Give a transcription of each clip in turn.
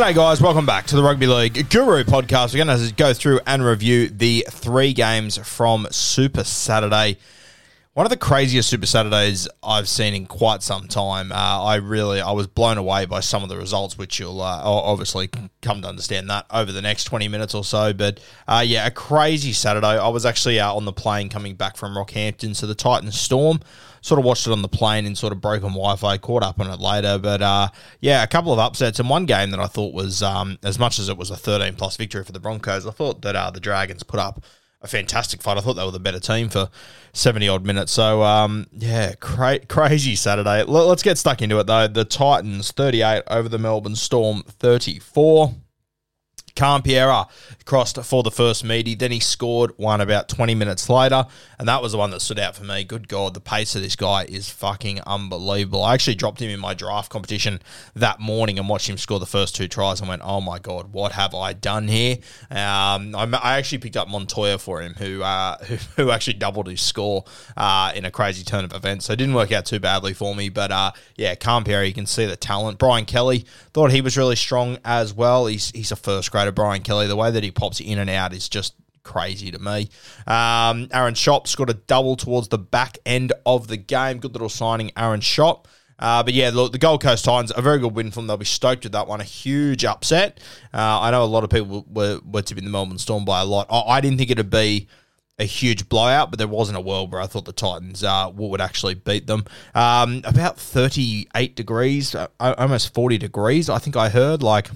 G'day, guys. Welcome back to the Rugby League Guru podcast. We're going to go through and review the three games from Super Saturday. One of the craziest Super Saturdays I've seen in quite some time. Uh, I really, I was blown away by some of the results, which you'll uh, obviously come to understand that over the next 20 minutes or so. But uh, yeah, a crazy Saturday. I was actually on the plane coming back from Rockhampton, so the Titans Storm. Sort of watched it on the plane and sort of broken Wi-Fi. Caught up on it later, but uh, yeah, a couple of upsets and one game that I thought was um, as much as it was a 13 plus victory for the Broncos. I thought that uh, the Dragons put up a fantastic fight. I thought they were the better team for 70 odd minutes. So, um, yeah, cra- crazy Saturday. L- let's get stuck into it, though. The Titans 38 over the Melbourne Storm 34. Khan-Pereira crossed for the first meaty, then he scored one about 20 minutes later, and that was the one that stood out for me. Good God, the pace of this guy is fucking unbelievable. I actually dropped him in my draft competition that morning and watched him score the first two tries and went, oh my God, what have I done here? Um, I, actually picked up Montoya for him, who, uh, who, who actually doubled his score uh, in a crazy turn of events, so it didn't work out too badly for me, but uh, yeah, Khan-Pereira, you can see the talent. Brian Kelly, thought he was really strong as well. He's, he's a first grader, Brian Kelly. The way that he pops in and out is just crazy to me. Um, Aaron Schoupp scored a double towards the back end of the game. Good little signing, Aaron Schoupp. Uh, but yeah, look, the Gold Coast Titans, a very good win from them. They'll be stoked with that one. A huge upset. Uh, I know a lot of people were, were tipping the Melbourne Storm by a lot. I, I didn't think it'd be a huge blowout, but there wasn't a world where I thought the Titans uh, would actually beat them. Um, about 38 degrees, uh, almost 40 degrees, I think I heard. Like,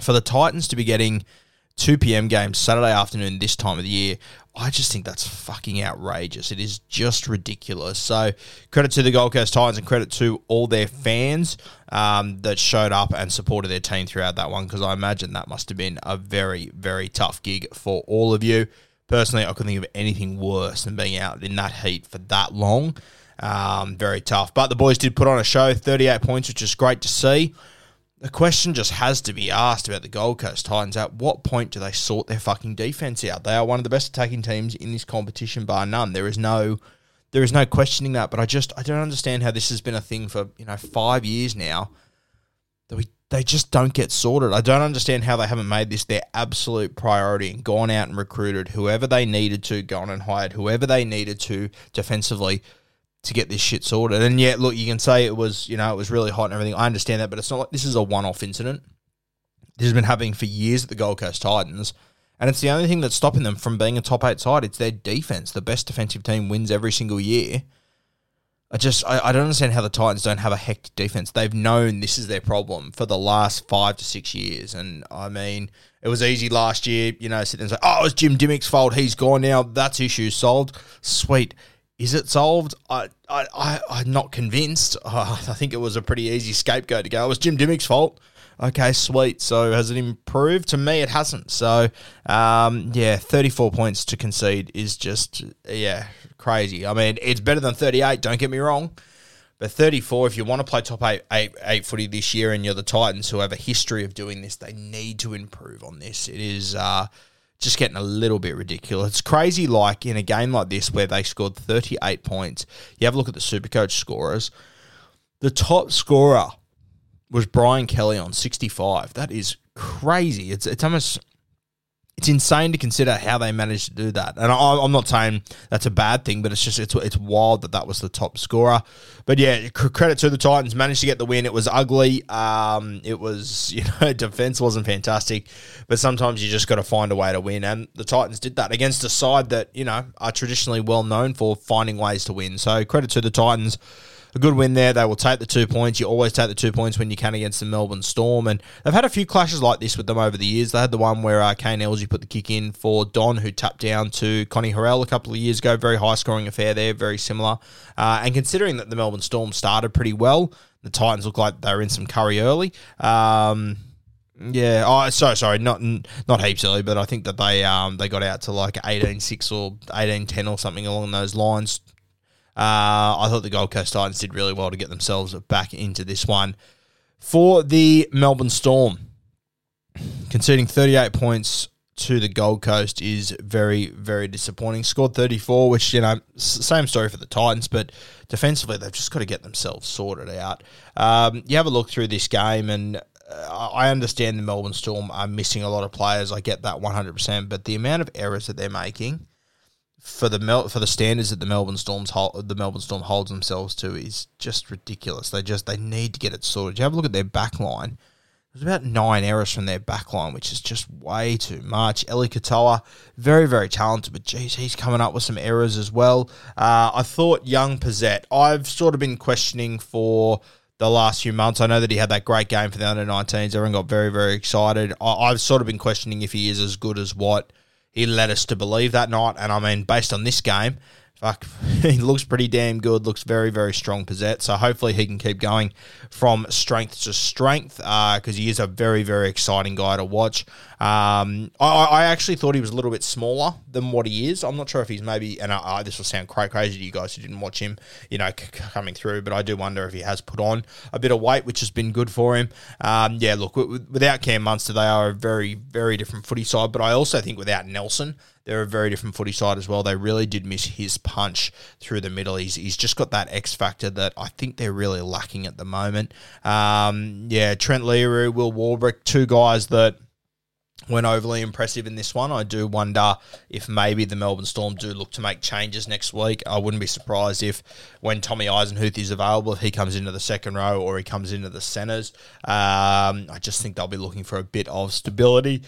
for the Titans to be getting 2 p.m. games Saturday afternoon this time of the year, I just think that's fucking outrageous. It is just ridiculous. So, credit to the Gold Coast Titans and credit to all their fans um, that showed up and supported their team throughout that one because I imagine that must have been a very, very tough gig for all of you. Personally, I couldn't think of anything worse than being out in that heat for that long. Um, very tough. But the boys did put on a show, 38 points, which is great to see. The question just has to be asked about the Gold Coast Titans. At what point do they sort their fucking defense out? They are one of the best attacking teams in this competition, bar none. There is no, there is no questioning that. But I just, I don't understand how this has been a thing for you know five years now. That we, they just don't get sorted. I don't understand how they haven't made this their absolute priority and gone out and recruited whoever they needed to, gone and hired whoever they needed to defensively to get this shit sorted. And yet, look, you can say it was, you know, it was really hot and everything. I understand that, but it's not like this is a one off incident. This has been happening for years at the Gold Coast Titans. And it's the only thing that's stopping them from being a top eight side. It's their defense. The best defensive team wins every single year. I just, I, I don't understand how the Titans don't have a hectic defense. They've known this is their problem for the last five to six years. And I mean, it was easy last year, you know, sit there and say, oh, it's Jim Dymock's fault. He's gone now. That's issue solved. Sweet. Is it solved? I, I, I, I'm not convinced. Uh, I think it was a pretty easy scapegoat to go. It was Jim Dymock's fault. Okay, sweet. So has it improved? To me, it hasn't. So, um, yeah, 34 points to concede is just, yeah, crazy. I mean, it's better than 38, don't get me wrong. But 34, if you want to play top eight, eight, eight footy this year and you're the Titans who have a history of doing this, they need to improve on this. It is uh, just getting a little bit ridiculous. It's crazy, like in a game like this where they scored 38 points. You have a look at the Supercoach scorers. The top scorer was Brian Kelly on 65. That is crazy. It's it's almost it's insane to consider how they managed to do that. And I, I'm not saying that's a bad thing, but it's just it's it's wild that that was the top scorer. But yeah, credit to the Titans, managed to get the win. It was ugly. Um, it was you know defense wasn't fantastic, but sometimes you just got to find a way to win, and the Titans did that against a side that you know are traditionally well known for finding ways to win. So credit to the Titans a good win there. They will take the two points. You always take the two points when you can against the Melbourne Storm. And they've had a few clashes like this with them over the years. They had the one where uh, Kane Elgey put the kick in for Don, who tapped down to Connie Harrell a couple of years ago. Very high scoring affair there, very similar. Uh, and considering that the Melbourne Storm started pretty well, the Titans look like they're in some curry early. Um, yeah, oh, so sorry, not not heaps early, but I think that they um they got out to like 18-6 or 18-10 or something along those lines. Uh, I thought the Gold Coast Titans did really well to get themselves back into this one. For the Melbourne Storm, conceding 38 points to the Gold Coast is very, very disappointing. Scored 34, which, you know, same story for the Titans, but defensively, they've just got to get themselves sorted out. Um, you have a look through this game, and uh, I understand the Melbourne Storm are missing a lot of players. I get that 100%, but the amount of errors that they're making for the Mel- for the standards that the Melbourne Storms hold, the Melbourne Storm holds themselves to is just ridiculous. They just they need to get it sorted. You have a look at their back line. There's about nine errors from their back line, which is just way too much. Eli Katoa, very, very talented, but geez, he's coming up with some errors as well. Uh, I thought young Pezet, I've sort of been questioning for the last few months. I know that he had that great game for the under 19s. Everyone got very, very excited. I, I've sort of been questioning if he is as good as what he led us to believe that night. And I mean, based on this game, fuck, he looks pretty damn good. Looks very, very strong, Pezet. So hopefully he can keep going from strength to strength because uh, he is a very, very exciting guy to watch. Um, I, I, actually thought he was a little bit smaller than what he is. I'm not sure if he's maybe, and I, this will sound quite crazy to you guys who didn't watch him, you know, c- coming through, but I do wonder if he has put on a bit of weight, which has been good for him. Um, yeah, look, w- without Cam Munster, they are a very, very different footy side, but I also think without Nelson, they're a very different footy side as well. They really did miss his punch through the middle. He's, he's just got that X factor that I think they're really lacking at the moment. Um, yeah, Trent Loiero, Will Warbrick, two guys that weren't overly impressive in this one. I do wonder if maybe the Melbourne Storm do look to make changes next week. I wouldn't be surprised if when Tommy Eisenhuth is available, if he comes into the second row or he comes into the centres. Um, I just think they'll be looking for a bit of stability.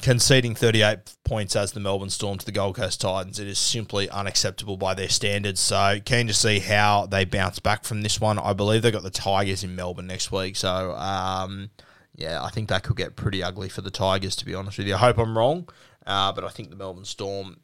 Conceding 38 points as the Melbourne Storm to the Gold Coast Titans, it is simply unacceptable by their standards. So, keen to see how they bounce back from this one. I believe they've got the Tigers in Melbourne next week. So, um, yeah, I think that could get pretty ugly for the Tigers, to be honest with you. I hope I'm wrong, uh, but I think the Melbourne Storm,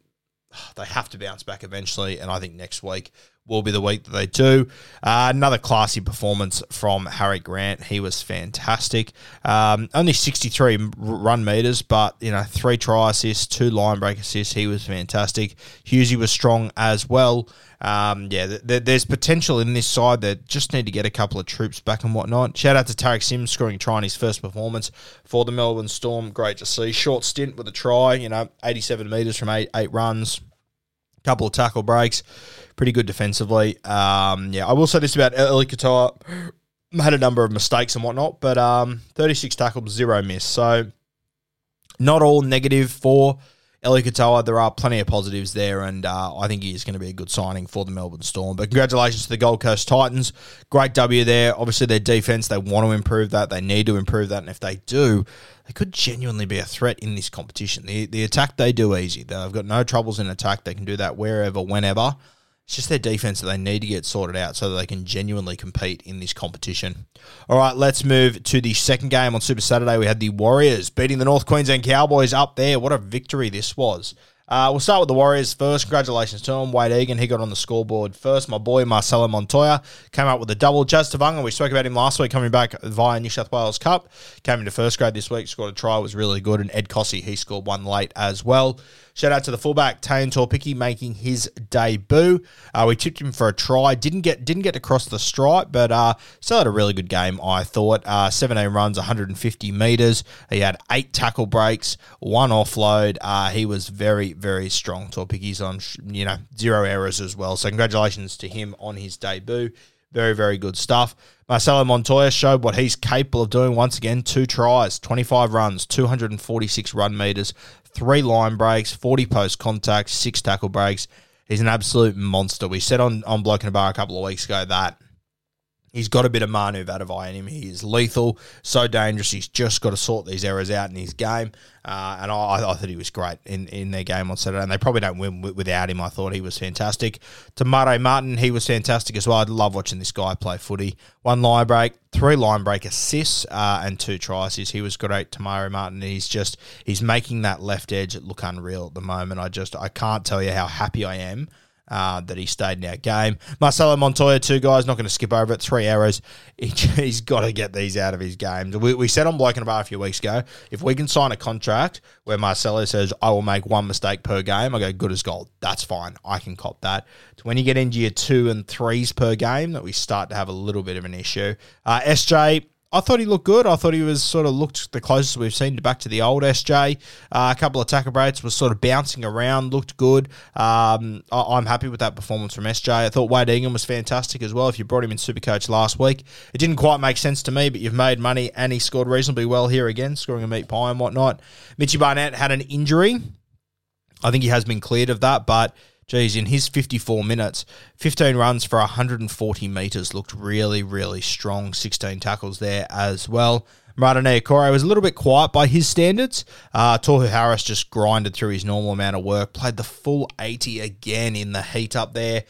they have to bounce back eventually, and I think next week will be the week that they do. Uh, another classy performance from Harry Grant. He was fantastic. Um, only 63 run meters, but you know, three try assists, two line break assists. He was fantastic. Hughesy was strong as well. Um, yeah, th- th- there's potential in this side that just need to get a couple of troops back and whatnot. Shout out to Tariq Sims scoring try in his first performance for the Melbourne Storm. Great to see. Short stint with a try, you know, 87 metres from eight, eight runs, couple of tackle breaks pretty good defensively. Um, yeah, I will say this about Eli Katoa. Had a number of mistakes and whatnot, but um, 36 tackles, zero miss. So not all negative for Eli Katoa. There are plenty of positives there, and uh, I think he is going to be a good signing for the Melbourne Storm. But congratulations to the Gold Coast Titans. Great W there. Obviously, their defense, they want to improve that. They need to improve that. And if they do, they could genuinely be a threat in this competition. The, the attack they do easy. They've got no troubles in attack. They can do that wherever, whenever. It's just their defense that they need to get sorted out so that they can genuinely compete in this competition. All right, let's move to the second game on Super Saturday. We had the Warriors beating the North Queensland Cowboys up there. What a victory this was. Uh, we'll start with the Warriors first. Congratulations to him. Wayde Egan, he got on the scoreboard first. My boy Marcelo Montoya came out with a double. Jazz Tevaga, we spoke about him last week coming back via New South Wales Cup. Came into first grade this week, scored a try, was really good. And Ed Kosi, he scored one late as well. Shout out to the fullback Taine Tuaupiki making his debut. Uh, we tipped him for a try. Didn't get didn't get across the stripe, but uh, still had a really good game. I thought. Uh, 17 runs, 150 meters. He had eight tackle breaks, one offload. Uh, he was very very strong. Tuaupiki's on you know zero errors as well. So congratulations to him on his debut. Very, very good stuff. Marcelo Montoya showed what he's capable of doing once again. Two tries, 25 runs, 246 run meters, three line breaks, 40 post contacts, six tackle breaks. He's an absolute monster. We said on, on Bloke in a Bar a couple of weeks ago that He's got a bit of Manu Vatuvei in him. He is lethal, so dangerous. He's just got to sort these errors out in his game. Uh, and I, I, thought he was great in, in their game on Saturday. And they probably don't win without him. I thought he was fantastic. Te Maire Martin, he was fantastic as well. I love watching this guy play footy. One line break, three line break assists, uh, and two tries. He was great. Te Maire Martin, he's just he's making that left edge look unreal at the moment. I just I can't tell you how happy I am uh, that he stayed in our game. Marcelo Montoya, two guys, not going to skip over it. Three arrows. He, has got to get these out of his games. We, we said on Bloke in a Bar a few weeks ago, if we can sign a contract where Marcelo says, I will make one mistake per game, I go, good as gold. That's fine. I can cop that. It's when you get into your two and threes per game that we start to have a little bit of an issue. Uh, SJ, I thought he looked good. I thought he was sort of looked the closest we've seen back to the old SJ. Uh, a couple of tackle breaks was sort of bouncing around, looked good. Um, I, am happy with that performance from SJ. I thought Wayde Egan was fantastic as well. If you brought him in Supercoach last week, it didn't quite make sense to me, but you've made money and he scored reasonably well here again, scoring a meat pie and whatnot. Mitchy Barnett had an injury. I think he has been cleared of that, but geez, in his 54 minutes, 15 runs for 140 metres looked really, really strong. 16 tackles there as well. Marata Niukore was a little bit quiet by his standards. Uh, Tohu Harris just grinded through his normal amount of work, played the full 80 again in the heat up there.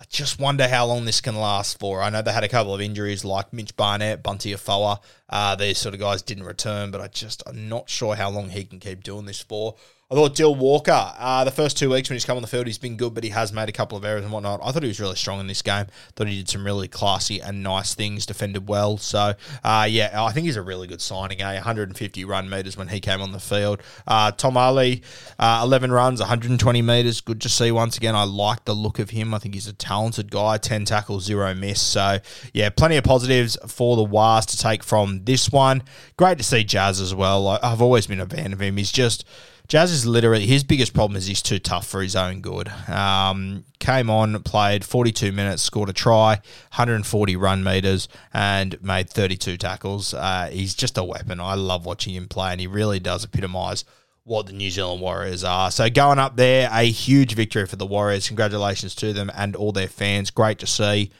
I just wonder how long this can last for. I know they had a couple of injuries like Mitch Barnett, Bunty Afoa. Uh, these sort of guys didn't return, but I just, I'm not sure how long he can keep doing this for. I thought Dill Walker, uh, the first two weeks when he's come on the field, he's been good, but he has made a couple of errors and whatnot. I thought he was really strong in this game. Thought he did some really classy and nice things, defended well. So, uh, yeah, I think he's a really good signing, eh? 150 run meters when he came on the field. Uh, Tom Ale, uh, 11 runs, 120 meters. Good to see once again. I like the look of him. I think he's a talented guy. 10 tackles, zero miss. So, yeah, plenty of positives for the Wars to take from this one. Great to see Jazz as well. I've always been a fan of him. He's just Jazz is literally his biggest problem is he's too tough for his own good. Um, came on, played 42 minutes, scored a try, 140 run meters, and made 32 tackles. Uh, he's just a weapon. I love watching him play, and he really does epitomise what the New Zealand Warriors are. So going up there, a huge victory for the Warriors. Congratulations to them and all their fans. Great to see.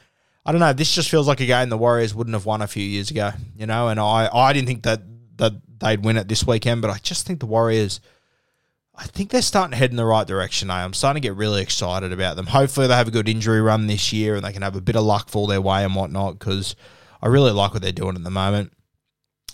I don't know. This just feels like a game the Warriors wouldn't have won a few years ago, you know. And I, I didn't think that that they'd win it this weekend, but I just think the Warriors I think they're starting to head in the right direction. Eh? I'm starting to get really excited about them. Hopefully, they have a good injury run this year and they can have a bit of luck fall their way and whatnot because I really like what they're doing at the moment.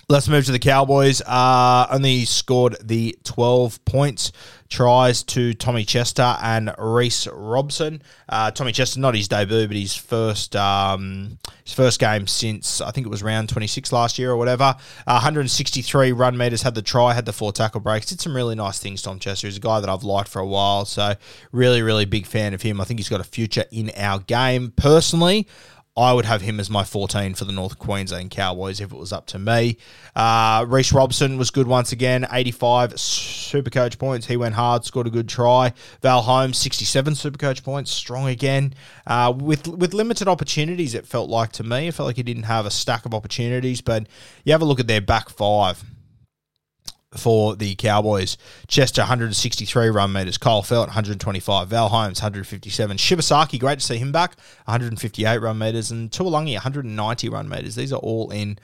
Let's move to the Cowboys. Uh, only scored the 12 points. Tries to Tommy Chester and Reece Robson. Uh, Tommy Chester, not his debut, but his first um, his first game since I think it was round 26 last year or whatever. Uh, 163 run meters, had the try, had the four tackle breaks. Did some really nice things, Tom Chester. He's a guy that I've liked for a while. So, really, really big fan of him. I think he's got a future in our game. Personally, I would have him as my 14 for the North Queensland Cowboys if it was up to me. Uh, Reece Robson was good once again, 85 super coach points. He went hard, scored a good try. Val Holmes, 67 super coach points, strong again. Uh, with with limited opportunities, it felt like to me. It felt like he didn't have a stack of opportunities, but you have a look at their back five for the Cowboys. Chester, 163 run meters. Kyle Feldt, 125. Val Holmes, 157. Shibasaki, great to see him back, 158 run meters. And Taulagi, 190 run meters. These are all in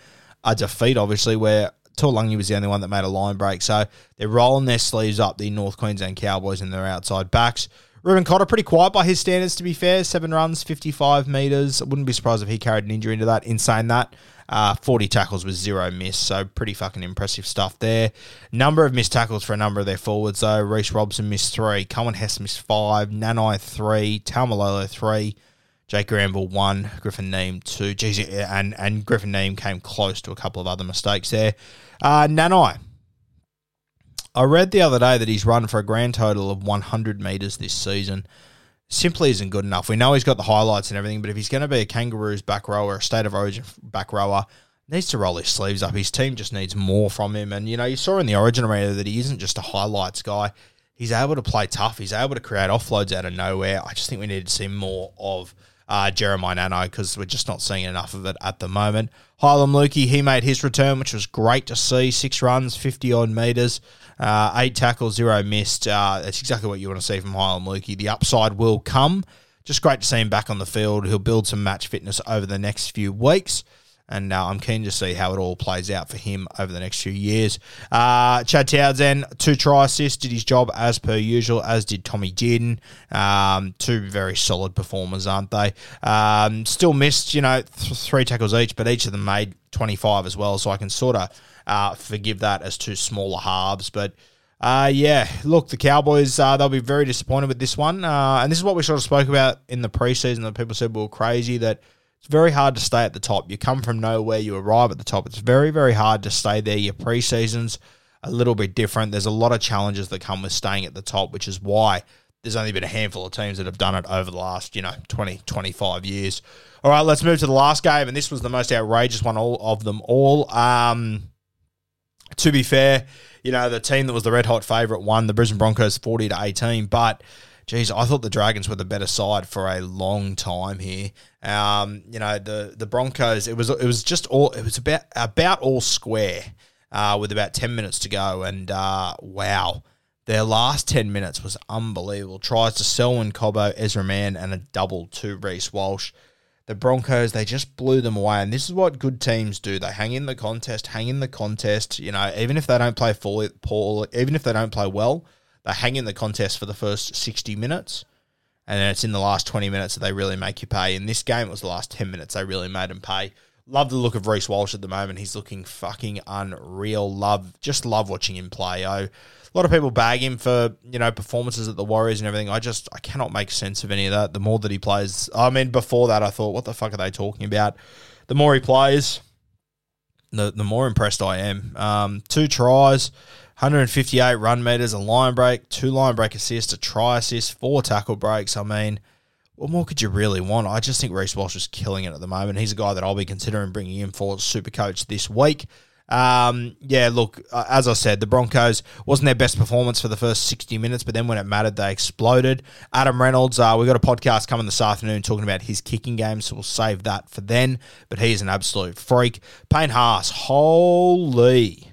a defeat, obviously, where Taulagi was the only one that made a line break. So they're rolling their sleeves up, the North Queensland Cowboys, and their outside backs. Reuben Cotter, pretty quiet by his standards, to be fair. Seven runs, 55 metres. I wouldn't be surprised if he carried an injury into that. Insane that. Uh, 40 tackles with zero miss, so pretty fucking impressive stuff there. Number of missed tackles for a number of their forwards, though. Reece Robson missed three, Coen Hess missed five, Nanai three, Taumalolo three, Jake Granville one, Griffin Neame two. Geez, and, and Griffin Neame came close to a couple of other mistakes there. Uh, Nanai. I read the other day that he's run for a grand total of 100 metres this season simply isn't good enough. We know he's got the highlights and everything, but if he's going to be a Kangaroos back rower, a state of origin back rower, needs to roll his sleeves up. His team just needs more from him. And, you know, you saw in the origin arena that he isn't just a highlights guy. He's able to play tough. He's able to create offloads out of nowhere. I just think we need to see more of uh, Jeremiah Nanai because we're just not seeing enough of it at the moment. Heilum Luki, he made his return, which was great to see. Six runs, 50 odd metres, uh, eight tackles, zero missed. Uh, that's exactly what you want to see from Heilum Luki. The upside will come. Just great to see him back on the field. He'll build some match fitness over the next few weeks and uh, I'm keen to see how it all plays out for him over the next few years. Uh, Chad Townsend, two try assists, did his job as per usual, as did Tommy Dearden. Um, two very solid performers, aren't they? Um, still missed, you know, th- three tackles each, but each of them made 25 as well, so I can sort of uh, forgive that as two smaller halves, but. Uh, yeah, look, the Cowboys, uh, they'll be very disappointed with this one. Uh, and this is what we sort of spoke about in the preseason that people said we were crazy, that it's very hard to stay at the top. You come from nowhere, you arrive at the top. It's very, very hard to stay there. Your preseason's a little bit different. There's a lot of challenges that come with staying at the top, which is why there's only been a handful of teams that have done it over the last, you know, 20, 25 years. All right, let's move to the last game, and this was the most outrageous one all of them all. Um, to be fair, you know, the team that was the red hot favourite won the Brisbane Broncos 40 to 18, but geez, I thought the Dragons were the better side for a long time here. Um, you know, the the Broncos, it was it was just all it was about about all square uh, with about ten minutes to go, and uh, wow. Their last 10 minutes was unbelievable. Tries to Selwyn Cobbo, Ezra Mam, and a double to Reece Walsh. The Broncos, they just blew them away. And this is what good teams do. They hang in the contest, hang in the contest. You know, even if they don't play full, poor, even if they don't play well, they hang in the contest for the first 60 minutes, and then it's in the last 20 minutes that they really make you pay. In this game, it was the last 10 minutes they really made them pay. Love the look of Reece Walsh at the moment. He's looking fucking unreal. Love, just love watching him play. Oh, a lot of people bag him for you know performances at the Warriors and everything. I just I cannot make sense of any of that. The more that he plays, I mean, before that I thought, what the fuck are they talking about? The more he plays, the the more impressed I am. Um, two tries, 158 run meters, a line break, two line break assists, a try assist, four tackle breaks. I mean, what more could you really want? I just think Reece Walsh is killing it at the moment. He's a guy that I'll be considering bringing in for Super Coach this week. Um, yeah, look, uh, as I said, the Broncos wasn't their best performance for the first 60 minutes, but then when it mattered, they exploded. Adam Reynolds, uh, we got a podcast coming this afternoon talking about his kicking game, so we'll save that for then. But he's an absolute freak. Payne Haas, holy.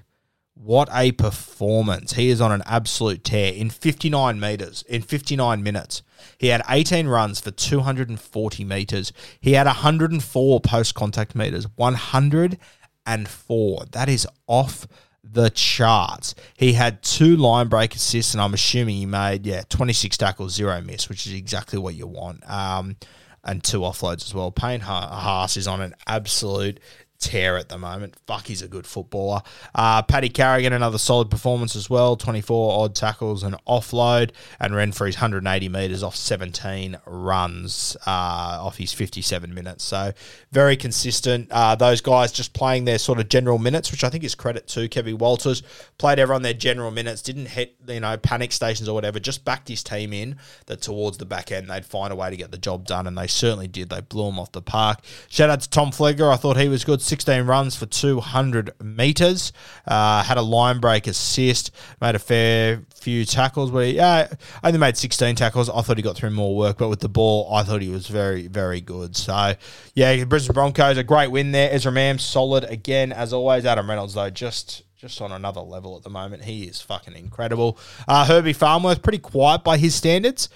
What a performance. He is on an absolute tear in 59 meters, in 59 minutes. He had 18 runs for 240 meters. He had 104 post contact meters, 104. That is off the charts. He had two line break assists, and I'm assuming he made, yeah, 26 tackles, zero miss, which is exactly what you want. Um, and two offloads as well. Payne Haas is on an absolute tear at the moment. Fuck, he's a good footballer. Uh, Paddy Carrigan, another solid performance as well. 24 odd tackles and offload. And Renfrew's 180 metres off 17 runs uh, off his 57 minutes. So very consistent. Uh, those guys just playing their sort of general minutes, which I think is credit to Kevin Walters. Played everyone their general minutes, didn't hit, you know, panic stations or whatever, just backed his team in that towards the back end they'd find a way to get the job done. And they certainly did. They blew him off the park. Shout out to Tom Flegler. I thought he was good. 16 runs for 200 metres. Uh, had a line break assist, made a fair few tackles. But yeah, only made 16 tackles. I thought he got through more work, but with the ball, I thought he was very, very good. So yeah, Brisbane Broncos, a great win there. Ezra Mam, solid again, as always. Adam Reynolds, though, just just on another level at the moment. He is fucking incredible. Uh, Herbie Farnworth, pretty quiet by his standards.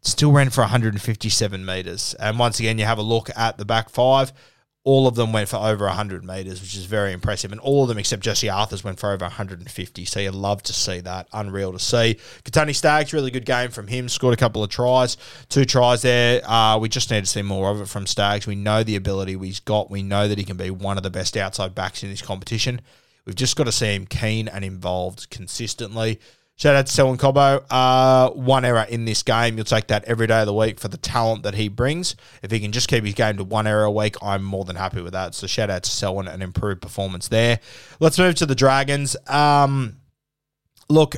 Still ran for 157 metres. And once again, you have a look at the back five all of them went for over 100 metres, which is very impressive. And all of them, except Jesse Arthars, went for over 150. So you'd love to see that. Unreal to see. Kotoni Staggs, really good game from him. Scored a couple of tries. Two tries there. Uh, we just need to see more of it from Staggs. We know the ability he's got. We know that he can be one of the best outside backs in this competition. We've just got to see him keen and involved consistently. Shout out to Selwyn Cobbo. Uh, one error in this game. You'll take that every day of the week for the talent that he brings. If he can just keep his game to one error a week, I'm more than happy with that. So shout out to Selwyn, and improved performance there. Let's move to the Dragons. Um, look,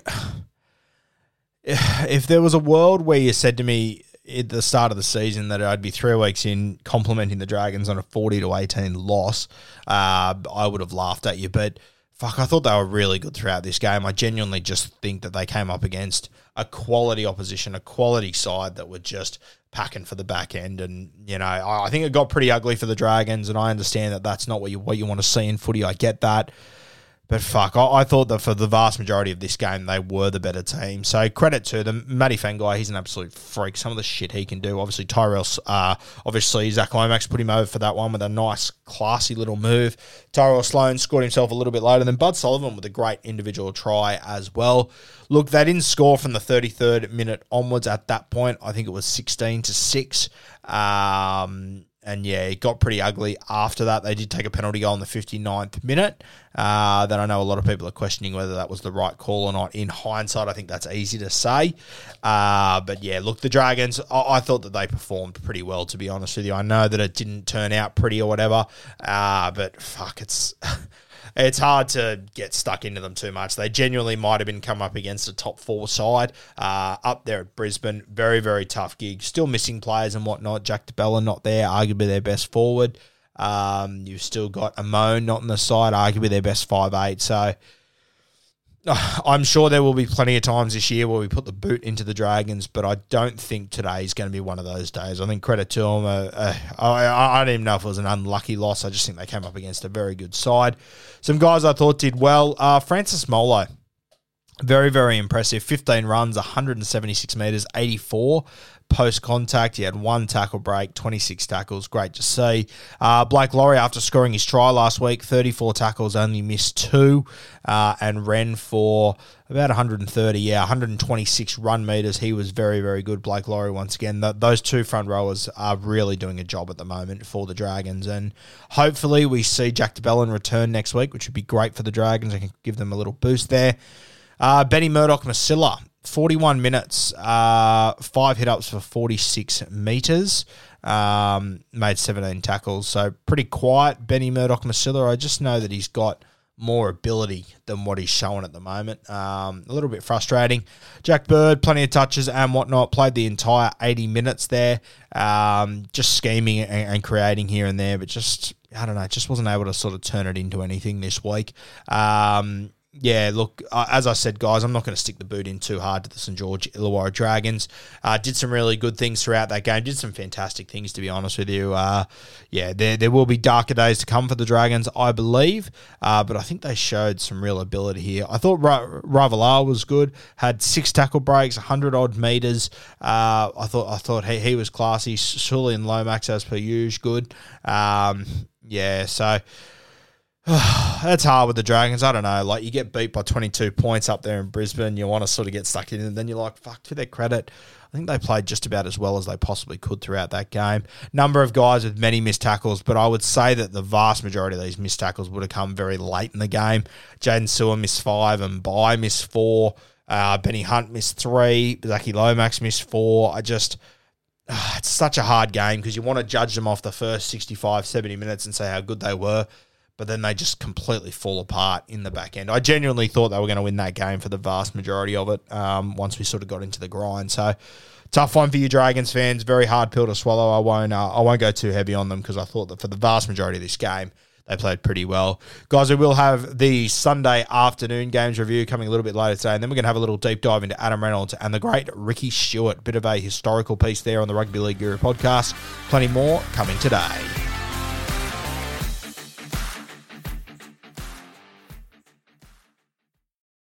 if there was a world where you said to me at the start of the season that I'd be three weeks in complimenting the Dragons on a 40 to 18 loss, uh, I would have laughed at you. But fuck, I thought they were really good throughout this game. I genuinely just think that they came up against a quality opposition, a quality side that were just packing for the back end. And, you know, I, I think it got pretty ugly for the Dragons, and I understand that that's not what you, what you want to see in footy. I get that. But fuck, I, I, thought that for the vast majority of this game, they were the better team. So credit to them. Matty Feagai, he's an absolute freak. Some of the shit he can do. Obviously, Tyrell, uh, obviously, Zac Lomax put him over for that one with a nice, classy little move. Tyrell Sloan scored himself a little bit later. Then Bud Sullivan with a great individual try as well. Look, they didn't score from the 33rd minute onwards at that point. I think it was 16 to 6. Um, and yeah, it got pretty ugly after that. They did take a penalty goal in the 59th minute. Uh, that I know a lot of people are questioning whether that was the right call or not. In hindsight, I think that's easy to say. Uh, but yeah, look, the Dragons, I, I, thought that they performed pretty well, to be honest with you. I know that it didn't turn out pretty or whatever, uh, but fuck, it's. it's hard to get stuck into them too much. They genuinely might have been come up against a top four side uh, up there at Brisbane. Very, very tough gig. Still missing players and whatnot. Jack de Belin not there, arguably their best forward. Um, you've still got Amone not on the side, arguably their best five eight. So I'm sure there will be plenty of times this year where we put the boot into the Dragons, but I don't think today is going to be one of those days. I think credit to them. Uh, uh, I, I, don't even know if it was an unlucky loss. I just think they came up against a very good side. Some guys I thought did well. Uh, Francis Molo. Very, very impressive. 15 runs, 176 metres, 84 post contact. He had one tackle break, 26 tackles. Great to see. Uh, Blake Lawrie, after scoring his try last week, 34 tackles, only missed two, uh, and ran for about 130, yeah, 126 run meters. He was very, very good. Blake Lawrie, once again, those two front rowers are really doing a job at the moment for the Dragons, and hopefully we see Jack de Belin return next week, which would be great for the Dragons. Can give them a little boost there. Uh, Benny Murdoch Masila, 41 minutes, uh, five hit ups for 46 meters, um, made 17 tackles. So pretty quiet. Benny Murdoch Masila, I just know that he's got more ability than what he's showing at the moment. Um, a little bit frustrating. Jack Bird, plenty of touches and whatnot, played the entire 80 minutes there, um, just scheming and, and, creating here and there, but just, I don't know, just wasn't able to sort of turn it into anything this week. Um, yeah, look, uh, as I said, guys, I'm not going to stick the boot in too hard to the St George Illawarra Dragons. Uh, did some really good things throughout that game. Did some fantastic things, to be honest with you. Uh, yeah, there there will be darker days to come for the Dragons, I believe. Uh, but I think they showed some real ability here. I thought Ra- Ravalawa was good. Had six tackle breaks, 100 odd meters. Uh, I thought I thought he, he was classy. Sully and Lomax, as per usual, good. Um, yeah, so. That's hard with the Dragons. I don't know. Like you get beat by 22 points up there in Brisbane, you want to sort of get stuck in, and then you're like, fuck. To their credit, I think they played just about as well as they possibly could throughout that game. Number of guys with many missed tackles, but I would say that the vast majority of these missed tackles would have come very late in the game. Jaydn Su'A missed five, and By missed four. Uh, Benny Hunt missed three. Zachy Lomax missed four. I just. It's such a hard game because you want to judge them off the first 65, 70 minutes and say how good they were but then they just completely fall apart in the back end. I genuinely thought they were going to win that game for the vast majority of it um, once we sort of got into the grind. So tough one for you Dragons fans. Very hard pill to swallow. I won't. Uh, I won't go too heavy on them because I thought that for the vast majority of this game. They played pretty well. Guys, we will have the Sunday afternoon games review coming a little bit later today, and then we're going to have a little deep dive into Adam Reynolds and the great Ricky Stuart. Bit of a historical piece there on the Rugby League Guru podcast. Plenty more coming today.